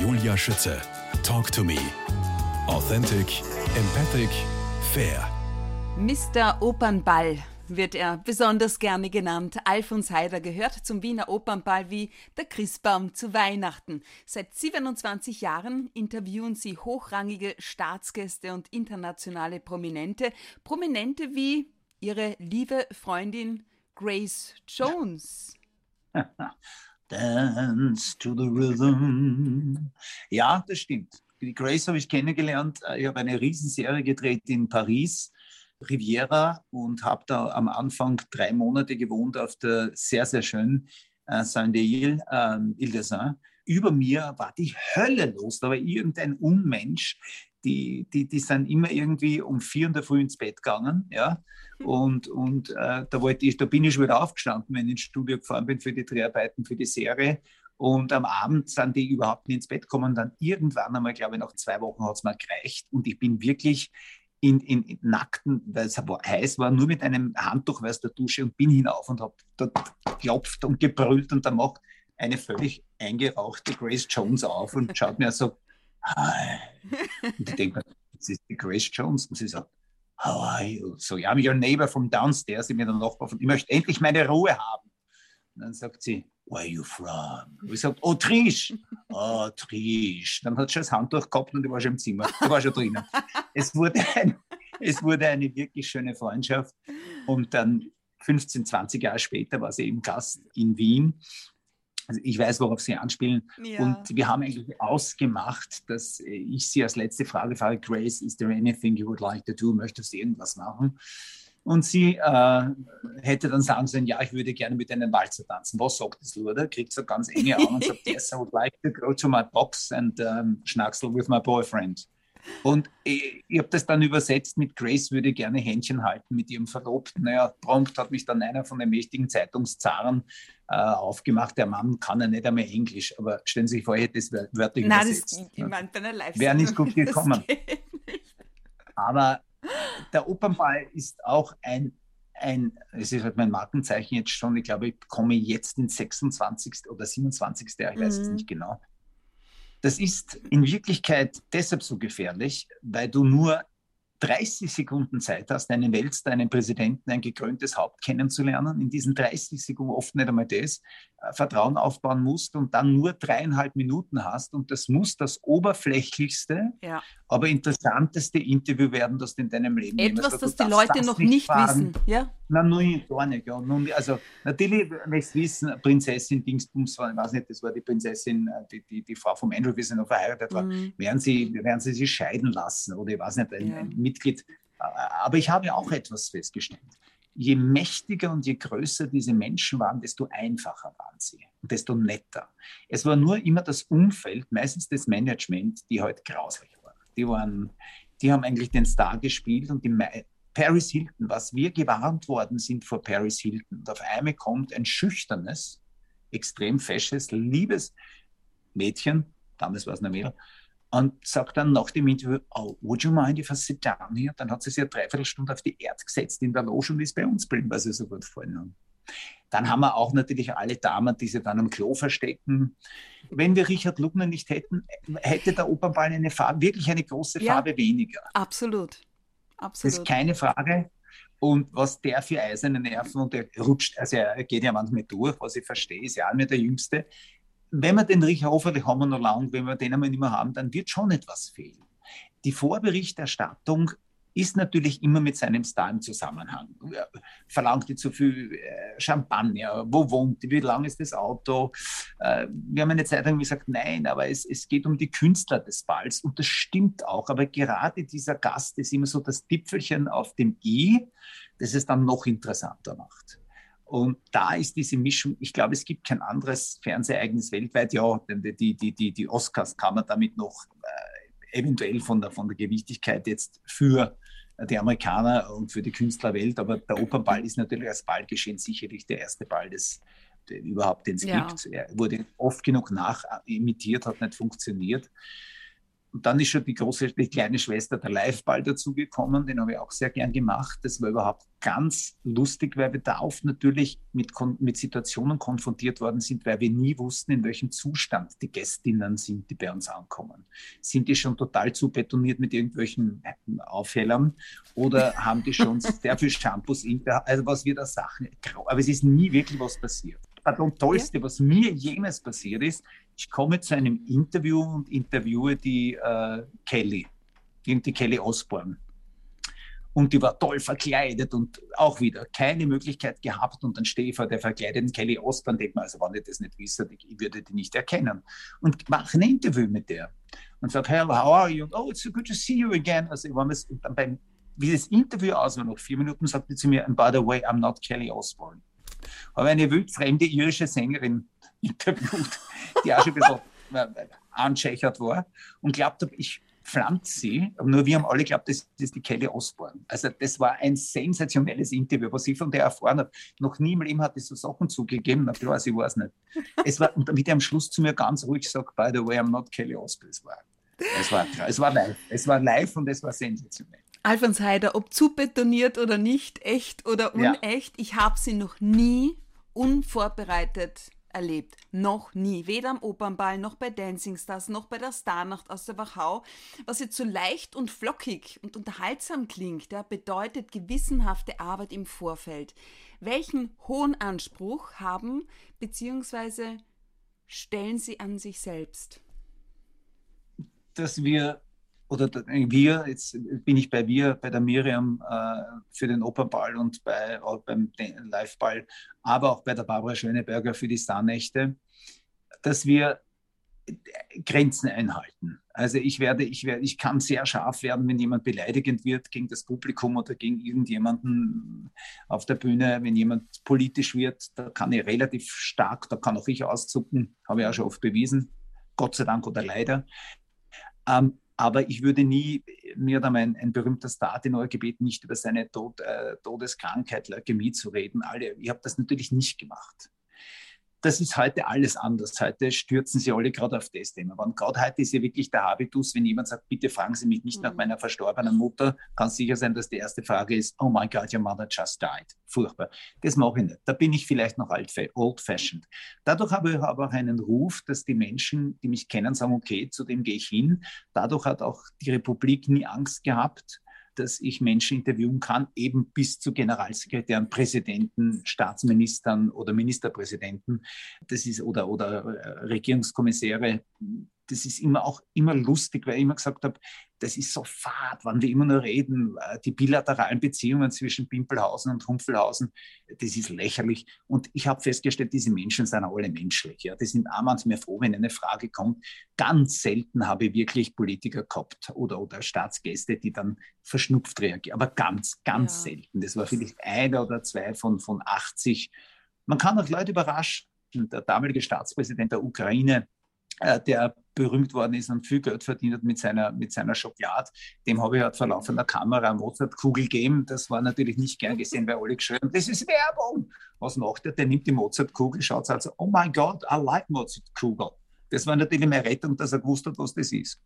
Julia Schütze. Talk to me. Authentic, empathic, fair. Mr. Opernball wird er besonders gerne genannt. Alfons Heider gehört zum Wiener Opernball wie der Christbaum zu Weihnachten. Seit 27 Jahren interviewen sie hochrangige Staatsgäste und internationale Prominente. Prominente wie ihre liebe Freundin Grace Jones. Dance to the rhythm. Ja, das stimmt. Die Grace habe ich kennengelernt. Ich habe eine Riesenserie gedreht in Paris, Riviera, und habe da am Anfang drei Monate gewohnt auf der sehr, sehr schönen äh, Saint-Denis, äh, Ile-de-Saint. Über mir war die Hölle los. Da war irgendein Unmensch, die, die, die sind immer irgendwie um vier in der Früh ins Bett gegangen. Ja? Und, und äh, da, wollte ich, da bin ich schon wieder aufgestanden, wenn ich ins Studio gefahren bin für die Dreharbeiten für die Serie. Und am Abend sind die überhaupt nicht ins Bett gekommen. Dann irgendwann einmal, glaube ich, nach zwei Wochen hat es mal gereicht. Und ich bin wirklich in, in, in nackten, weil es heiß war, nur mit einem Handtuch aus der Dusche und bin hinauf und habe dort geklopft und gebrüllt. Und dann macht eine völlig eingerauchte Grace Jones auf und schaut mir so, hi. Und ich denke mir, das ist die Grace Jones. Und sie sagt, how are you? So, ja, I'm your neighbor from downstairs. Ich bin der Nachbar von, ich möchte endlich meine Ruhe haben. Und dann sagt sie, where are you from? Und ich sage, oh, Trisch. Oh, Trisch. Dann hat sie schon das Handtuch gehabt und ich war schon im Zimmer. Ich war schon drinnen. es, wurde ein, es wurde eine wirklich schöne Freundschaft. Und dann 15, 20 Jahre später war sie eben Gast in Wien also ich weiß, worauf Sie anspielen. Ja. Und wir haben eigentlich ausgemacht, dass ich Sie als letzte Frage frage, Grace, is there anything you would like to do? Möchtest du irgendwas machen? Und sie äh, hätte dann sagen sollen, ja, ich würde gerne mit einem Walzer tanzen. Was sagt das Luder? Kriegt so ganz enge Augen und sagt, yes, I would like to go to my box and um, schnacksel with my boyfriend. Und ich, ich habe das dann übersetzt mit Grace würde gerne Händchen halten mit ihrem Verlobten. Naja, prompt hat mich dann einer von den mächtigen Zeitungszaren äh, aufgemacht. Der Mann kann ja nicht einmal Englisch, aber stellen Sie sich vor, ich hätte das wörtlich Nein, übersetzt. Das, ich meine, bei einer live Wäre nicht gut gekommen. Aber der Opernball ist auch ein ein, es ist halt mein Markenzeichen jetzt schon, ich glaube, ich komme jetzt ins 26. oder 27. Jahr, ich weiß mhm. es nicht genau. Das ist in Wirklichkeit deshalb so gefährlich, weil du nur 30 Sekunden Zeit hast, einen Weltstar, einen Präsidenten, ein gekröntes Haupt kennenzulernen, in diesen 30 Sekunden oft nicht einmal das, äh, Vertrauen aufbauen musst und dann nur dreieinhalb Minuten hast und das muss das oberflächlichste, ja. Aber interessanteste Interview werden, das in deinem Leben Etwas, also, das die Leute das noch nicht fragen. wissen. Ja? Na, nur gar nicht. Ja. Nun, also natürlich, wenn Sie wissen, Prinzessin Dingsbums, ich weiß nicht, das war die Prinzessin, äh, die, die, die Frau vom Andrew, wie sie noch verheiratet war, mhm. werden, sie, werden sie sich scheiden lassen oder ich weiß nicht, ein, ja. ein Mitglied. Äh, aber ich habe auch etwas festgestellt je mächtiger und je größer diese Menschen waren, desto einfacher waren sie und desto netter. Es war nur immer das Umfeld, meistens das Management, die halt grauslich. Die, waren, die haben eigentlich den Star gespielt und die Paris Hilton, was wir gewarnt worden sind vor Paris Hilton. Und auf einmal kommt ein schüchternes, extrem fesches, liebes Mädchen, damals war es eine Mädel, und sagt dann nach dem Interview, oh, would you mind if I sit down here? Dann hat sie sich eine Dreiviertelstunde auf die Erde gesetzt in der Loge und ist bei uns geblieben, weil sie so gut gefallen haben. Dann haben wir auch natürlich alle Damen, die sie dann am Klo verstecken. Wenn wir Richard Lugner nicht hätten, hätte der Opernball eine Farbe, wirklich eine große Farbe ja, weniger. Absolut. absolut. Das ist keine Frage. Und was der für eiserne Nerven und der rutscht, also er geht ja manchmal durch, was ich verstehe, ist ja auch nicht der Jüngste wenn wir den Richard hoffentlich haben wir noch lang, wenn wir den einmal nicht mehr haben, dann wird schon etwas fehlen. Die Vorberichterstattung ist natürlich immer mit seinem Star im Zusammenhang. Verlangt die zu viel äh, Champagner? Wo wohnt die? Wie lang ist das Auto? Äh, wir haben eine Zeit lang gesagt, nein, aber es, es geht um die Künstler des Balls und das stimmt auch. Aber gerade dieser Gast ist immer so das Tipfelchen auf dem I, das es dann noch interessanter macht. Und da ist diese Mischung, ich glaube, es gibt kein anderes Fernsehereignis weltweit. Ja, die, die, die, die Oscars kann man damit noch äh, eventuell von der, von der Gewichtigkeit jetzt für die Amerikaner und für die Künstlerwelt. Aber der Opernball ist natürlich als Ballgeschehen sicherlich der erste Ball des, überhaupt, den es ja. gibt. Er wurde oft genug nachimitiert, hat nicht funktioniert Und dann ist schon die große, die kleine Schwester der Liveball dazugekommen, den habe ich auch sehr gern gemacht. Das war überhaupt ganz lustig, weil wir da oft natürlich mit, mit Situationen konfrontiert worden sind, weil wir nie wussten, in welchem Zustand die Gästinnen sind, die bei uns ankommen. Sind die schon total zu betoniert mit irgendwelchen Aufhellern oder haben die schon sehr viel Shampoos in der, also was wir da Sachen, aber es ist nie wirklich was passiert. Pardon, Tollste, ja. was mir jemals passiert ist, ich komme zu einem Interview und interviewe die äh, Kelly, die, Kelly Osborne. Und die war toll verkleidet und auch wieder keine Möglichkeit gehabt. Und dann stehe ich vor der verkleideten Kelly Osborne, denke mir, also wenn ich das nicht wisse, ich würde die nicht erkennen. Und mache ein Interview mit der und sage, hello, how are you? Oh, it's so good to see you again. Also war und dann beim, wie das Interview aus war, nach vier Minuten, sagte sie mir, and by the way, I'm not Kelly Osborne. Habe eine wildfremde irische Sängerin interviewt, die auch schon ein bisschen äh, anschächert war und glaubt habe, ich pflanze sie. Nur wir haben alle geglaubt, das ist die Kelly Osborne. Also das war ein sensationelles Interview, was ich von der erfahren habe. Noch nie im Leben hat es so Sachen zugegeben. Na klar, sie weiß nicht. Es war, und damit er am Schluss zu mir ganz ruhig sagt, by the way, I'm not Kelly Osborne. Es war, es war live. Es war live und es war sensationell. Alfons Heider, ob zu betoniert oder nicht, echt oder unecht, ja. ich habe sie noch nie unvorbereitet erlebt. Noch nie. Weder am Opernball, noch bei Dancing Stars, noch bei der Starnacht aus der Wachau. Was jetzt so leicht und flockig und unterhaltsam klingt, ja, bedeutet gewissenhafte Arbeit im Vorfeld. Welchen hohen Anspruch haben bzw. stellen Sie an sich selbst? Dass wir oder wir, jetzt bin ich bei wir, bei der Miriam äh, für den Opernball und bei, beim Liveball, aber auch bei der Barbara Schöneberger für die Starnächte, dass wir Grenzen einhalten. Also ich werde, ich werde, ich kann sehr scharf werden, wenn jemand beleidigend wird gegen das Publikum oder gegen irgendjemanden auf der Bühne, wenn jemand politisch wird, da kann ich relativ stark, da kann auch ich auszucken, habe ich auch schon oft bewiesen, Gott sei Dank oder leider. Ähm, aber ich würde nie, mir hat ein, ein berühmter Star Tenor gebeten, nicht über seine Tod, äh, Todeskrankheit, Leukämie zu reden. Alle, ich habe das natürlich nicht gemacht das ist heute alles anders. Heute stürzen sie alle gerade auf das Thema. Und gerade heute ist ja wirklich der Habitus, wenn jemand sagt, bitte fragen Sie mich nicht mhm. nach meiner verstorbenen Mutter, kann sicher sein, dass die erste Frage ist, oh my God, your mother just died. Furchtbar. Das mache ich nicht. Da bin ich vielleicht noch old-fashioned. Dadurch habe ich aber auch einen Ruf, dass die Menschen, die mich kennen, sagen, okay, zu dem gehe ich hin. Dadurch hat auch die Republik nie Angst gehabt, dass ich Menschen interviewen kann, eben bis zu Generalsekretären, Präsidenten, Staatsministern oder Ministerpräsidenten. Das ist oder, oder äh, Regierungskommissäre das ist immer auch immer lustig, weil ich immer gesagt habe, das ist so fad, wann wir immer nur reden, äh, die bilateralen Beziehungen zwischen Pimpelhausen und Humpfelhausen, das ist lächerlich. Und ich habe festgestellt, diese Menschen sind alle menschlich. Ja. Die sind auch manchmal froh, wenn eine Frage kommt. Ganz selten habe ich wirklich Politiker gehabt oder, oder Staatsgäste, die dann verschnupft reagieren. Aber ganz, ganz ja. selten. Das war vielleicht einer oder zwei von, von 80. Man kann auch Leute überraschen. Der damalige Staatspräsident der Ukraine, der berühmt worden ist und viel Geld verdient hat mit seiner, mit seiner Schokolade. Dem habe ich halt vor laufender Kamera Mozart-Kugel gegeben. Das war natürlich nicht gern gesehen, weil alle geschrieben haben, das ist Werbung. Was macht er? Der nimmt die Mozart-Kugel, schaut also, oh mein Gott, I like Mozart-Kugel. Das war natürlich meine Rettung, dass er gewusst hat, was das ist.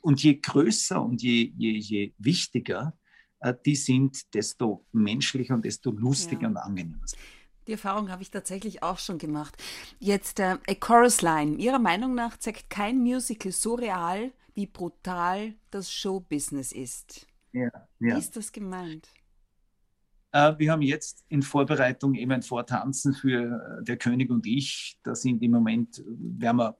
Und je größer und je, je, je wichtiger äh, die sind, desto menschlicher und desto lustiger ja. und angenehmer sind. Die Erfahrung habe ich tatsächlich auch schon gemacht. Jetzt äh, A Chorus Line. Ihrer Meinung nach zeigt kein Musical so real, wie brutal das Showbusiness ist. Ja, ja. Wie ist das gemeint? Äh, wir haben jetzt in Vorbereitung eben ein Vortanzen für äh, Der König und ich. Da sind im Moment, werden wir,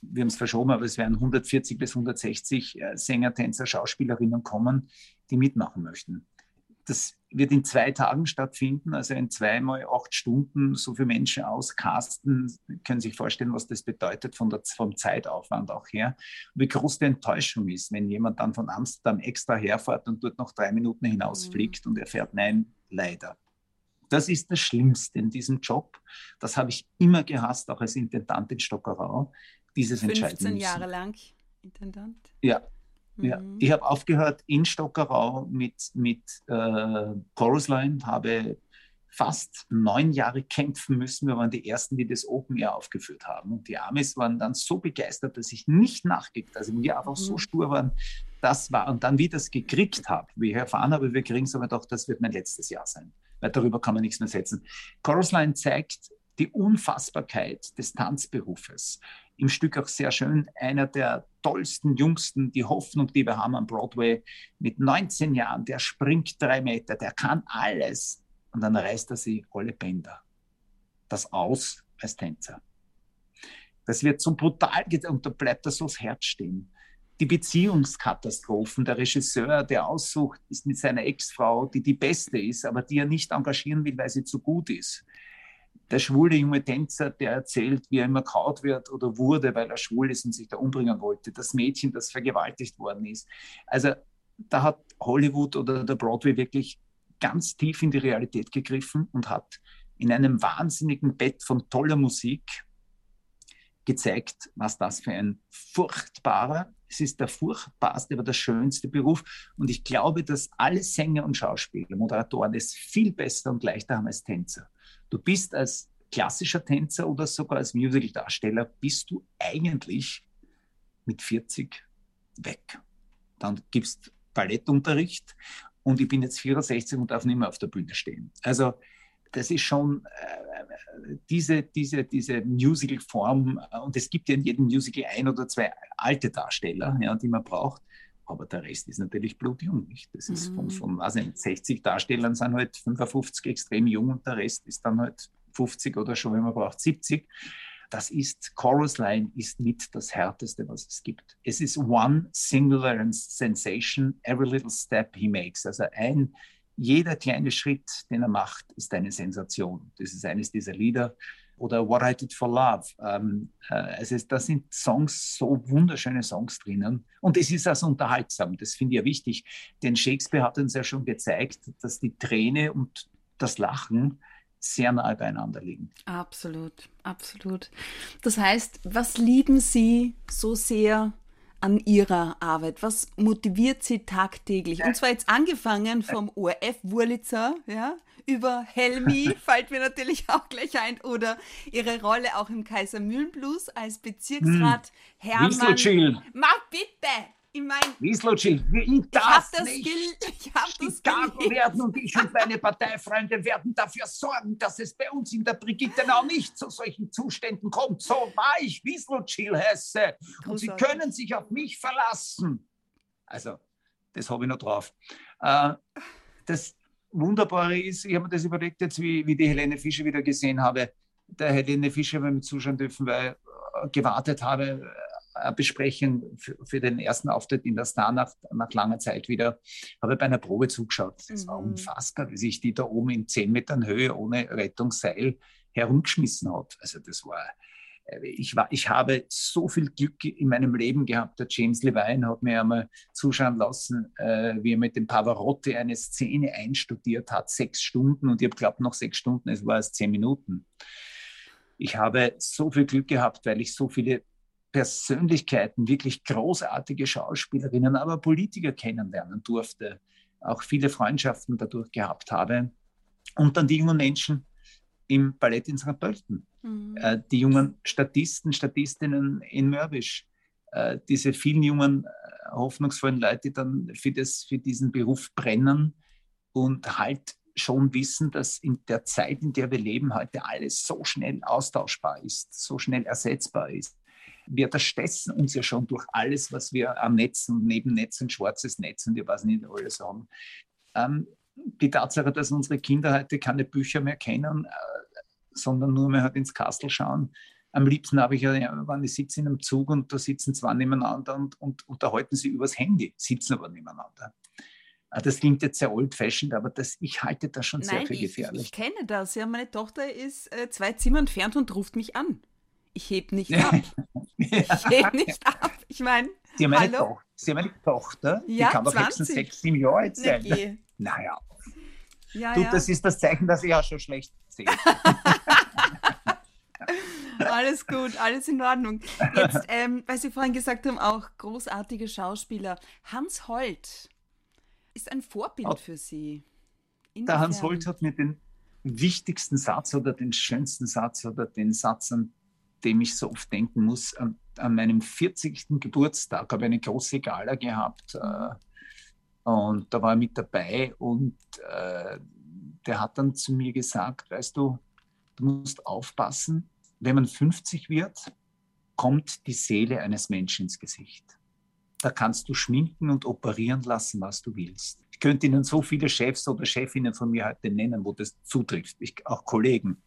wir haben es verschoben, aber es werden 140 bis 160 äh, Sänger, Tänzer, Schauspielerinnen kommen, die mitmachen möchten. Das wird in zwei Tagen stattfinden, also in zweimal acht Stunden so viele Menschen auscasten. Sie können sich vorstellen, was das bedeutet von der, vom Zeitaufwand auch her. Und wie groß die Enttäuschung ist, wenn jemand dann von Amsterdam extra herfährt und dort noch drei Minuten hinausfliegt mhm. und erfährt, nein, leider. Das ist das Schlimmste in diesem Job. Das habe ich immer gehasst, auch als Intendant in Stockerau. Dieses 15 Jahre lang Intendant? Ja, ja, mhm. ich habe aufgehört in Stockerau mit, mit äh, Chorus Line, habe fast neun Jahre kämpfen müssen. Wir waren die Ersten, die das Open Air aufgeführt haben. Und die Amis waren dann so begeistert, dass ich nicht nachgekriegt Also wir einfach mhm. so stur waren. Das war, und dann, wie ich das gekriegt habe, wie ich erfahren habe, wir kriegen es, aber doch, das wird mein letztes Jahr sein. Weil darüber kann man nichts mehr setzen. Chorus Line zeigt die Unfassbarkeit des Tanzberufes. Im Stück auch sehr schön, einer der tollsten, jüngsten, die Hoffnung, die wir haben am Broadway, mit 19 Jahren, der springt drei Meter, der kann alles, und dann reißt er sie alle Bänder. Das aus als Tänzer. Das wird so brutal und da bleibt er so das Herz stehen. Die Beziehungskatastrophen, der Regisseur, der aussucht, ist mit seiner Ex-Frau, die die beste ist, aber die er nicht engagieren will, weil sie zu gut ist. Der schwule junge Tänzer, der erzählt, wie er immer kaut wird oder wurde, weil er schwul ist und sich da umbringen wollte. Das Mädchen, das vergewaltigt worden ist. Also da hat Hollywood oder der Broadway wirklich ganz tief in die Realität gegriffen und hat in einem wahnsinnigen Bett von toller Musik gezeigt, was das für ein furchtbarer, es ist der furchtbarste, aber der schönste Beruf. Und ich glaube, dass alle Sänger und Schauspieler, Moderatoren es viel besser und leichter haben als Tänzer. Du bist als klassischer Tänzer oder sogar als Musical-Darsteller, bist du eigentlich mit 40 weg. Dann gibst Ballettunterricht und ich bin jetzt 64 und darf nicht mehr auf der Bühne stehen. Also das ist schon äh, diese, diese, diese Musical-Form äh, und es gibt ja in jedem Musical ein oder zwei alte Darsteller, ja, die man braucht. Aber der Rest ist natürlich blutjung. Nicht? Das ist mhm. von, von also 60 Darstellern sind halt 55 extrem jung und der Rest ist dann halt 50 oder schon, wenn man braucht, 70 das ist, Chorus Line ist mit das Härteste, was es gibt. Es ist one singular sensation, every little step he makes. Also ein, jeder kleine Schritt, den er macht, ist eine Sensation. Das ist eines dieser Lieder. Oder What I Did for Love. Ähm, äh, also da sind Songs, so wunderschöne Songs drinnen. Und es ist also unterhaltsam. Das finde ich ja wichtig. Denn Shakespeare hat uns ja schon gezeigt, dass die Träne und das Lachen sehr nahe beieinander liegen. Absolut, absolut. Das heißt, was lieben Sie so sehr an Ihrer Arbeit? Was motiviert Sie tagtäglich? Und zwar jetzt angefangen vom ORF Wurlitzer, ja, über Helmi fällt mir natürlich auch gleich ein oder Ihre Rolle auch im Kaiser Mühlenblues als Bezirksrat hm. Hermann. Mach bitte! Ich meine, ich darf ich das nicht Skill, ich hab das werden und ich und meine Parteifreunde werden dafür sorgen, dass es bei uns in der Brigittenau nicht zu solchen Zuständen kommt. So war ich Wieslotschi Hesse. Und Sie können sich auf mich verlassen. Also, das habe ich noch drauf. Äh, das Wunderbare ist, ich habe mir das überlegt, jetzt wie, wie die Helene Fischer wieder gesehen habe. Der Helene Fischer, wenn wir zuschauen dürfen, weil ich gewartet habe, äh, besprechen für, für, den ersten Auftritt in der Star nach, nach langer Zeit wieder, habe bei einer Probe zugeschaut. Das mhm. war unfassbar, wie sich die da oben in zehn Metern Höhe ohne Rettungsseil herumgeschmissen hat. Also das war, äh, ich, war, ich habe so viel Glück in meinem Leben gehabt. Der James Levine hat mir einmal zuschauen lassen, äh, wie er mit dem Pavarotti eine Szene einstudiert hat, sechs Stunden. Und ich habe glaubt, noch sechs Stunden, es war es zehn Minuten. Ich habe so viel Glück gehabt, weil ich so viele Persönlichkeiten, wirklich großartige Schauspielerinnen, aber Politiker kennenlernen durfte, auch viele Freundschaften dadurch gehabt habe. Und dann die jungen Menschen im Ballett in St. Pölten, mhm. äh, die jungen Statisten, Statistinnen in Mörbisch, äh, diese vielen jungen, äh, hoffnungsvollen Leute, die dann für, das, für diesen Beruf brennen und halt schon wissen, dass in der Zeit, in der wir leben, heute alles so schnell austauschbar ist, so schnell ersetzbar ist wir unterstützen uns ja schon durch alles, was wir am Netz und neben Netz und schwarzes Netz und ich weiß nicht alles haben. Ähm, die Tatsache, dass unsere Kinder heute keine Bücher mehr kennen, äh, sondern nur mehr halt ins Kastel schauen. Am liebsten habe ich ja, wenn ich sitze in einem Zug und da sitzen zwei nebeneinander und, und unterhalten sie übers Handy, sitzen aber nebeneinander. Äh, das klingt jetzt sehr old-fashioned, aber das, ich halte das schon Nein, sehr für gefährlich. Ich, ich kenne das. Ja, meine Tochter ist äh, zwei Zimmer entfernt und ruft mich an ich heb nicht ab. Ich heb nicht ab. Ich meine, Sie, haben eine Tochter, Sie haben eine Tochter, ja, die kann doch höchstens sechs, sieben Jahre alt sein. Nee. Naja. Ja, du, ja. das ist das Zeichen, dass ich auch schon schlecht sehe. alles gut, alles in Ordnung. Jetzt, ähm, weil Sie vorhin gesagt haben, auch großartige Schauspieler. Hans Holt ist ein Vorbild oh. für Sie. Inwiefern? Der Hans Holt hat mir den wichtigsten Satz oder den schönsten Satz oder den Satz, an dem ich so oft denken muss. An, an meinem 40. Geburtstag habe ich eine große Gala gehabt äh, und da war er mit dabei und äh, der hat dann zu mir gesagt, weißt du, du musst aufpassen, wenn man 50 wird, kommt die Seele eines Menschen ins Gesicht. Da kannst du schminken und operieren lassen, was du willst. Ich könnte Ihnen so viele Chefs oder Chefinnen von mir heute nennen, wo das zutrifft. Ich, auch Kollegen.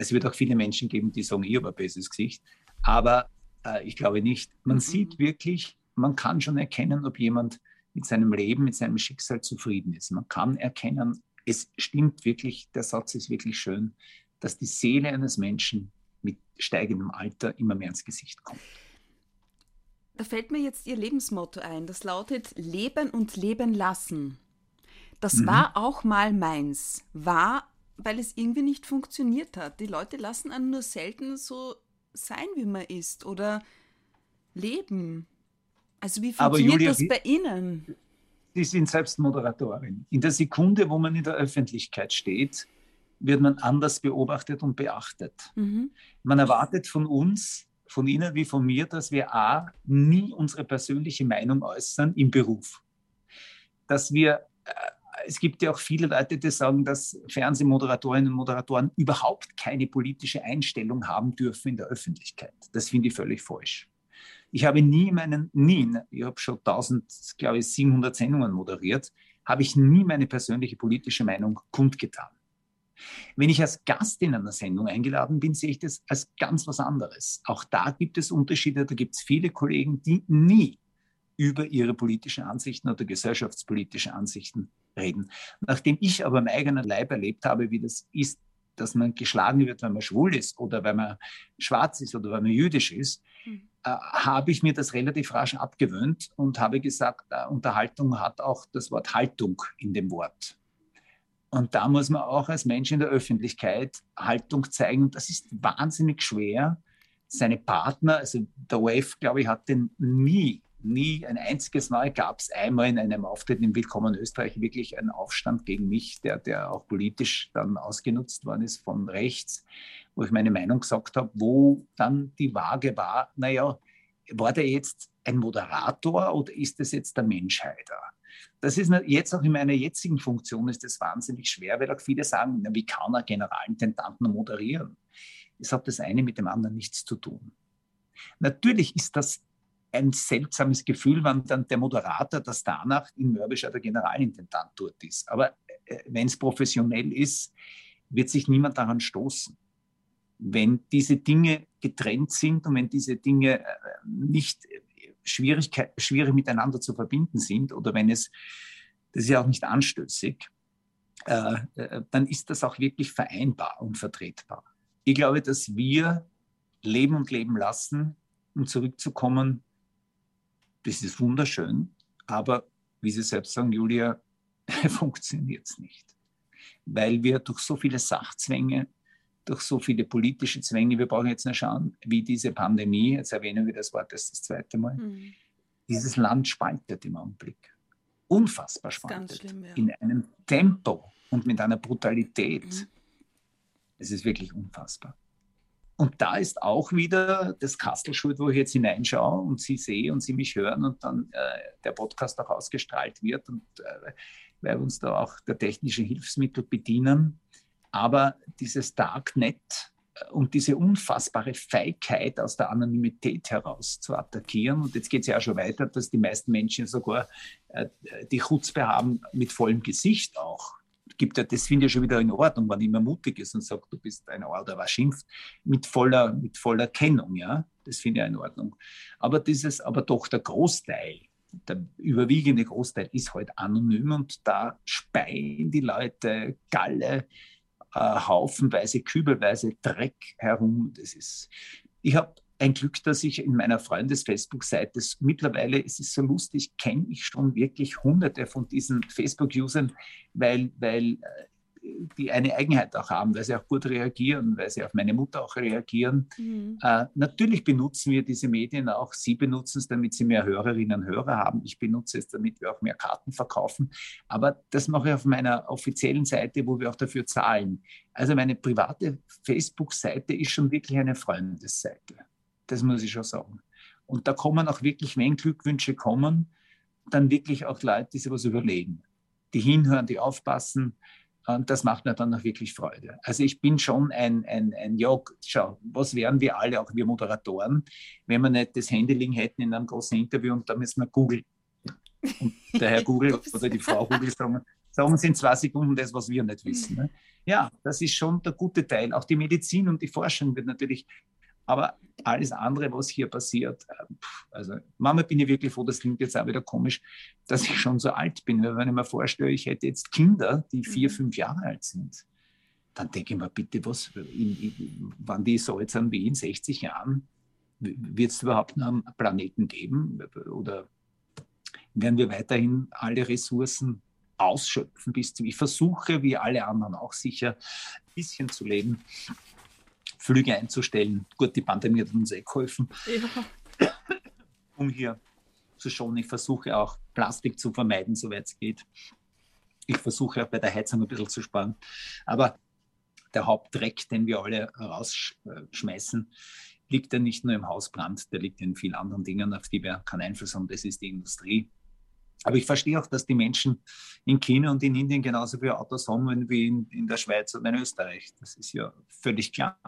Es wird auch viele Menschen geben, die sagen, ich habe ein besseres Gesicht. Aber äh, ich glaube nicht. Man mhm. sieht wirklich, man kann schon erkennen, ob jemand mit seinem Leben, mit seinem Schicksal zufrieden ist. Man kann erkennen, es stimmt wirklich, der Satz ist wirklich schön, dass die Seele eines Menschen mit steigendem Alter immer mehr ins Gesicht kommt. Da fällt mir jetzt Ihr Lebensmotto ein. Das lautet Leben und Leben lassen. Das mhm. war auch mal meins. War, weil es irgendwie nicht funktioniert hat. Die Leute lassen einen nur selten so sein, wie man ist oder leben. Also wie funktioniert Julia, das bei Ihnen? Sie sind selbst Moderatorin. In der Sekunde, wo man in der Öffentlichkeit steht, wird man anders beobachtet und beachtet. Mhm. Man erwartet von uns, von Ihnen wie von mir, dass wir A, nie unsere persönliche Meinung äußern im Beruf. Dass wir, äh, es gibt ja auch viele Leute, die sagen, dass Fernsehmoderatorinnen und Moderatoren überhaupt keine politische Einstellung haben dürfen in der Öffentlichkeit. Das finde ich völlig falsch. Ich habe nie meinen, nie, ich habe schon 1000, glaube ich, 700 Sendungen moderiert, habe ich nie meine persönliche politische Meinung kundgetan. Wenn ich als Gast in einer Sendung eingeladen bin, sehe ich das als ganz was anderes. Auch da gibt es Unterschiede. Da gibt es viele Kollegen, die nie über ihre politischen Ansichten oder gesellschaftspolitische Ansichten reden. Nachdem ich aber am eigenen Leib erlebt habe, wie das ist, dass man geschlagen wird, wenn man schwul ist oder wenn man schwarz ist oder wenn man jüdisch ist, mhm. äh, habe ich mir das relativ rasch abgewöhnt und habe gesagt, äh, Unterhaltung hat auch das Wort Haltung in dem Wort. Und da muss man auch als Mensch in der Öffentlichkeit Haltung zeigen. Und das ist wahnsinnig schwer. Seine Partner, also der WEF, glaube ich, hat den nie, nie ein einziges Mal gab es einmal in einem Auftritt im Willkommen Österreich wirklich einen Aufstand gegen mich, der, der auch politisch dann ausgenutzt worden ist von rechts, wo ich meine Meinung gesagt habe, wo dann die Waage war, naja, war der jetzt ein Moderator oder ist das jetzt der Menschheiter? Das ist jetzt auch in meiner jetzigen Funktion ist das wahnsinnig schwer, weil auch viele sagen, na, wie kann er Generalintendanten moderieren? Es hat das eine mit dem anderen nichts zu tun. Natürlich ist das ein seltsames Gefühl, wenn dann der Moderator das danach in Mörbisch der Generalintendant dort ist. Aber äh, wenn es professionell ist, wird sich niemand daran stoßen. Wenn diese Dinge getrennt sind und wenn diese Dinge äh, nicht Schwierigkeit, schwierig miteinander zu verbinden sind oder wenn es, das ist ja auch nicht anstößig, äh, äh, dann ist das auch wirklich vereinbar und vertretbar. Ich glaube, dass wir leben und leben lassen, um zurückzukommen, das ist wunderschön, aber wie Sie selbst sagen, Julia, funktioniert es nicht. Weil wir durch so viele Sachzwänge durch so viele politische Zwänge. Wir brauchen jetzt nur schauen, wie diese Pandemie, jetzt erwähnen wir das Wort das, das zweite Mal, mhm. dieses Land spaltet im Augenblick. Unfassbar spaltet. Schlimm, ja. In einem Tempo und mit einer Brutalität. Mhm. Es ist wirklich unfassbar. Und da ist auch wieder das Kastel schuld, wo ich jetzt hineinschaue und Sie sehe und Sie mich hören und dann äh, der Podcast auch ausgestrahlt wird und äh, weil wir uns da auch der technischen Hilfsmittel bedienen aber dieses Darknet äh, und diese unfassbare Feigheit aus der Anonymität heraus zu attackieren. Und jetzt geht es ja auch schon weiter, dass die meisten Menschen sogar äh, die Chutzpe haben mit vollem Gesicht auch. Gibt ja, das finde ich schon wieder in Ordnung, wenn jemand mutig ist und sagt, du bist ein oder was schimpft, mit voller, mit voller Kennung, ja. Das finde ich in Ordnung. Aber dieses, aber doch der Großteil, der überwiegende Großteil ist halt anonym und da speien die Leute Galle, äh, haufenweise, kübelweise Dreck herum. Das ist, ich habe ein Glück, dass ich in meiner Freundes-Facebook-Seite mittlerweile, es ist so lustig, kenne ich schon wirklich hunderte von diesen Facebook-Usern, weil, weil äh, die eine Eigenheit auch haben, weil sie auch gut reagieren, weil sie auf meine Mutter auch reagieren. Mhm. Äh, natürlich benutzen wir diese Medien auch. Sie benutzen es, damit sie mehr Hörerinnen und Hörer haben. Ich benutze es, damit wir auch mehr Karten verkaufen. Aber das mache ich auf meiner offiziellen Seite, wo wir auch dafür zahlen. Also meine private Facebook-Seite ist schon wirklich eine Freundesseite. Das muss ich schon sagen. Und da kommen auch wirklich, wenn Glückwünsche kommen, dann wirklich auch Leute, die sich was überlegen, die hinhören, die aufpassen. Und das macht mir dann auch wirklich Freude. Also ich bin schon ein, ein, ein ja, schau, was wären wir alle, auch wir Moderatoren, wenn wir nicht das Handy liegen hätten in einem großen Interview und da müssen wir googeln. Und der Herr Google oder die Frau Google sagen, sagen sie in zwei Sekunden das, was wir nicht wissen. Ne? Ja, das ist schon der gute Teil. Auch die Medizin und die Forschung wird natürlich aber alles andere, was hier passiert, äh, also Mama bin ich wirklich froh, das klingt jetzt auch wieder komisch, dass ich schon so alt bin. Weil wenn ich mir vorstelle, ich hätte jetzt Kinder, die vier, mhm. fünf Jahre alt sind, dann denke ich mir bitte, was, in, in, wann die so alt sind wie in 60 Jahren, wird es überhaupt noch einen Planeten geben? Oder werden wir weiterhin alle Ressourcen ausschöpfen bis zum, ich versuche, wie alle anderen auch sicher, ein bisschen zu leben. Flüge einzustellen. Gut, die Pandemie hat uns eh geholfen, ja. um hier zu schonen. Ich versuche auch Plastik zu vermeiden, soweit es geht. Ich versuche auch bei der Heizung ein bisschen zu sparen. Aber der Hauptdreck, den wir alle rausschmeißen, liegt ja nicht nur im Hausbrand, der liegt in vielen anderen Dingen, auf die wir keinen Einfluss haben. Das ist die Industrie. Aber ich verstehe auch, dass die Menschen in China und in Indien genauso viele Autos haben wie in, in der Schweiz und in Österreich. Das ist ja völlig klar,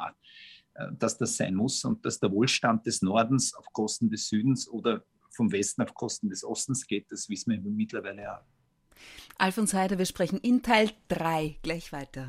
äh, dass das sein muss und dass der Wohlstand des Nordens auf Kosten des Südens oder vom Westen auf Kosten des Ostens geht. Das wissen wir mittlerweile ja. Alfons Heider, wir sprechen in Teil 3 gleich weiter.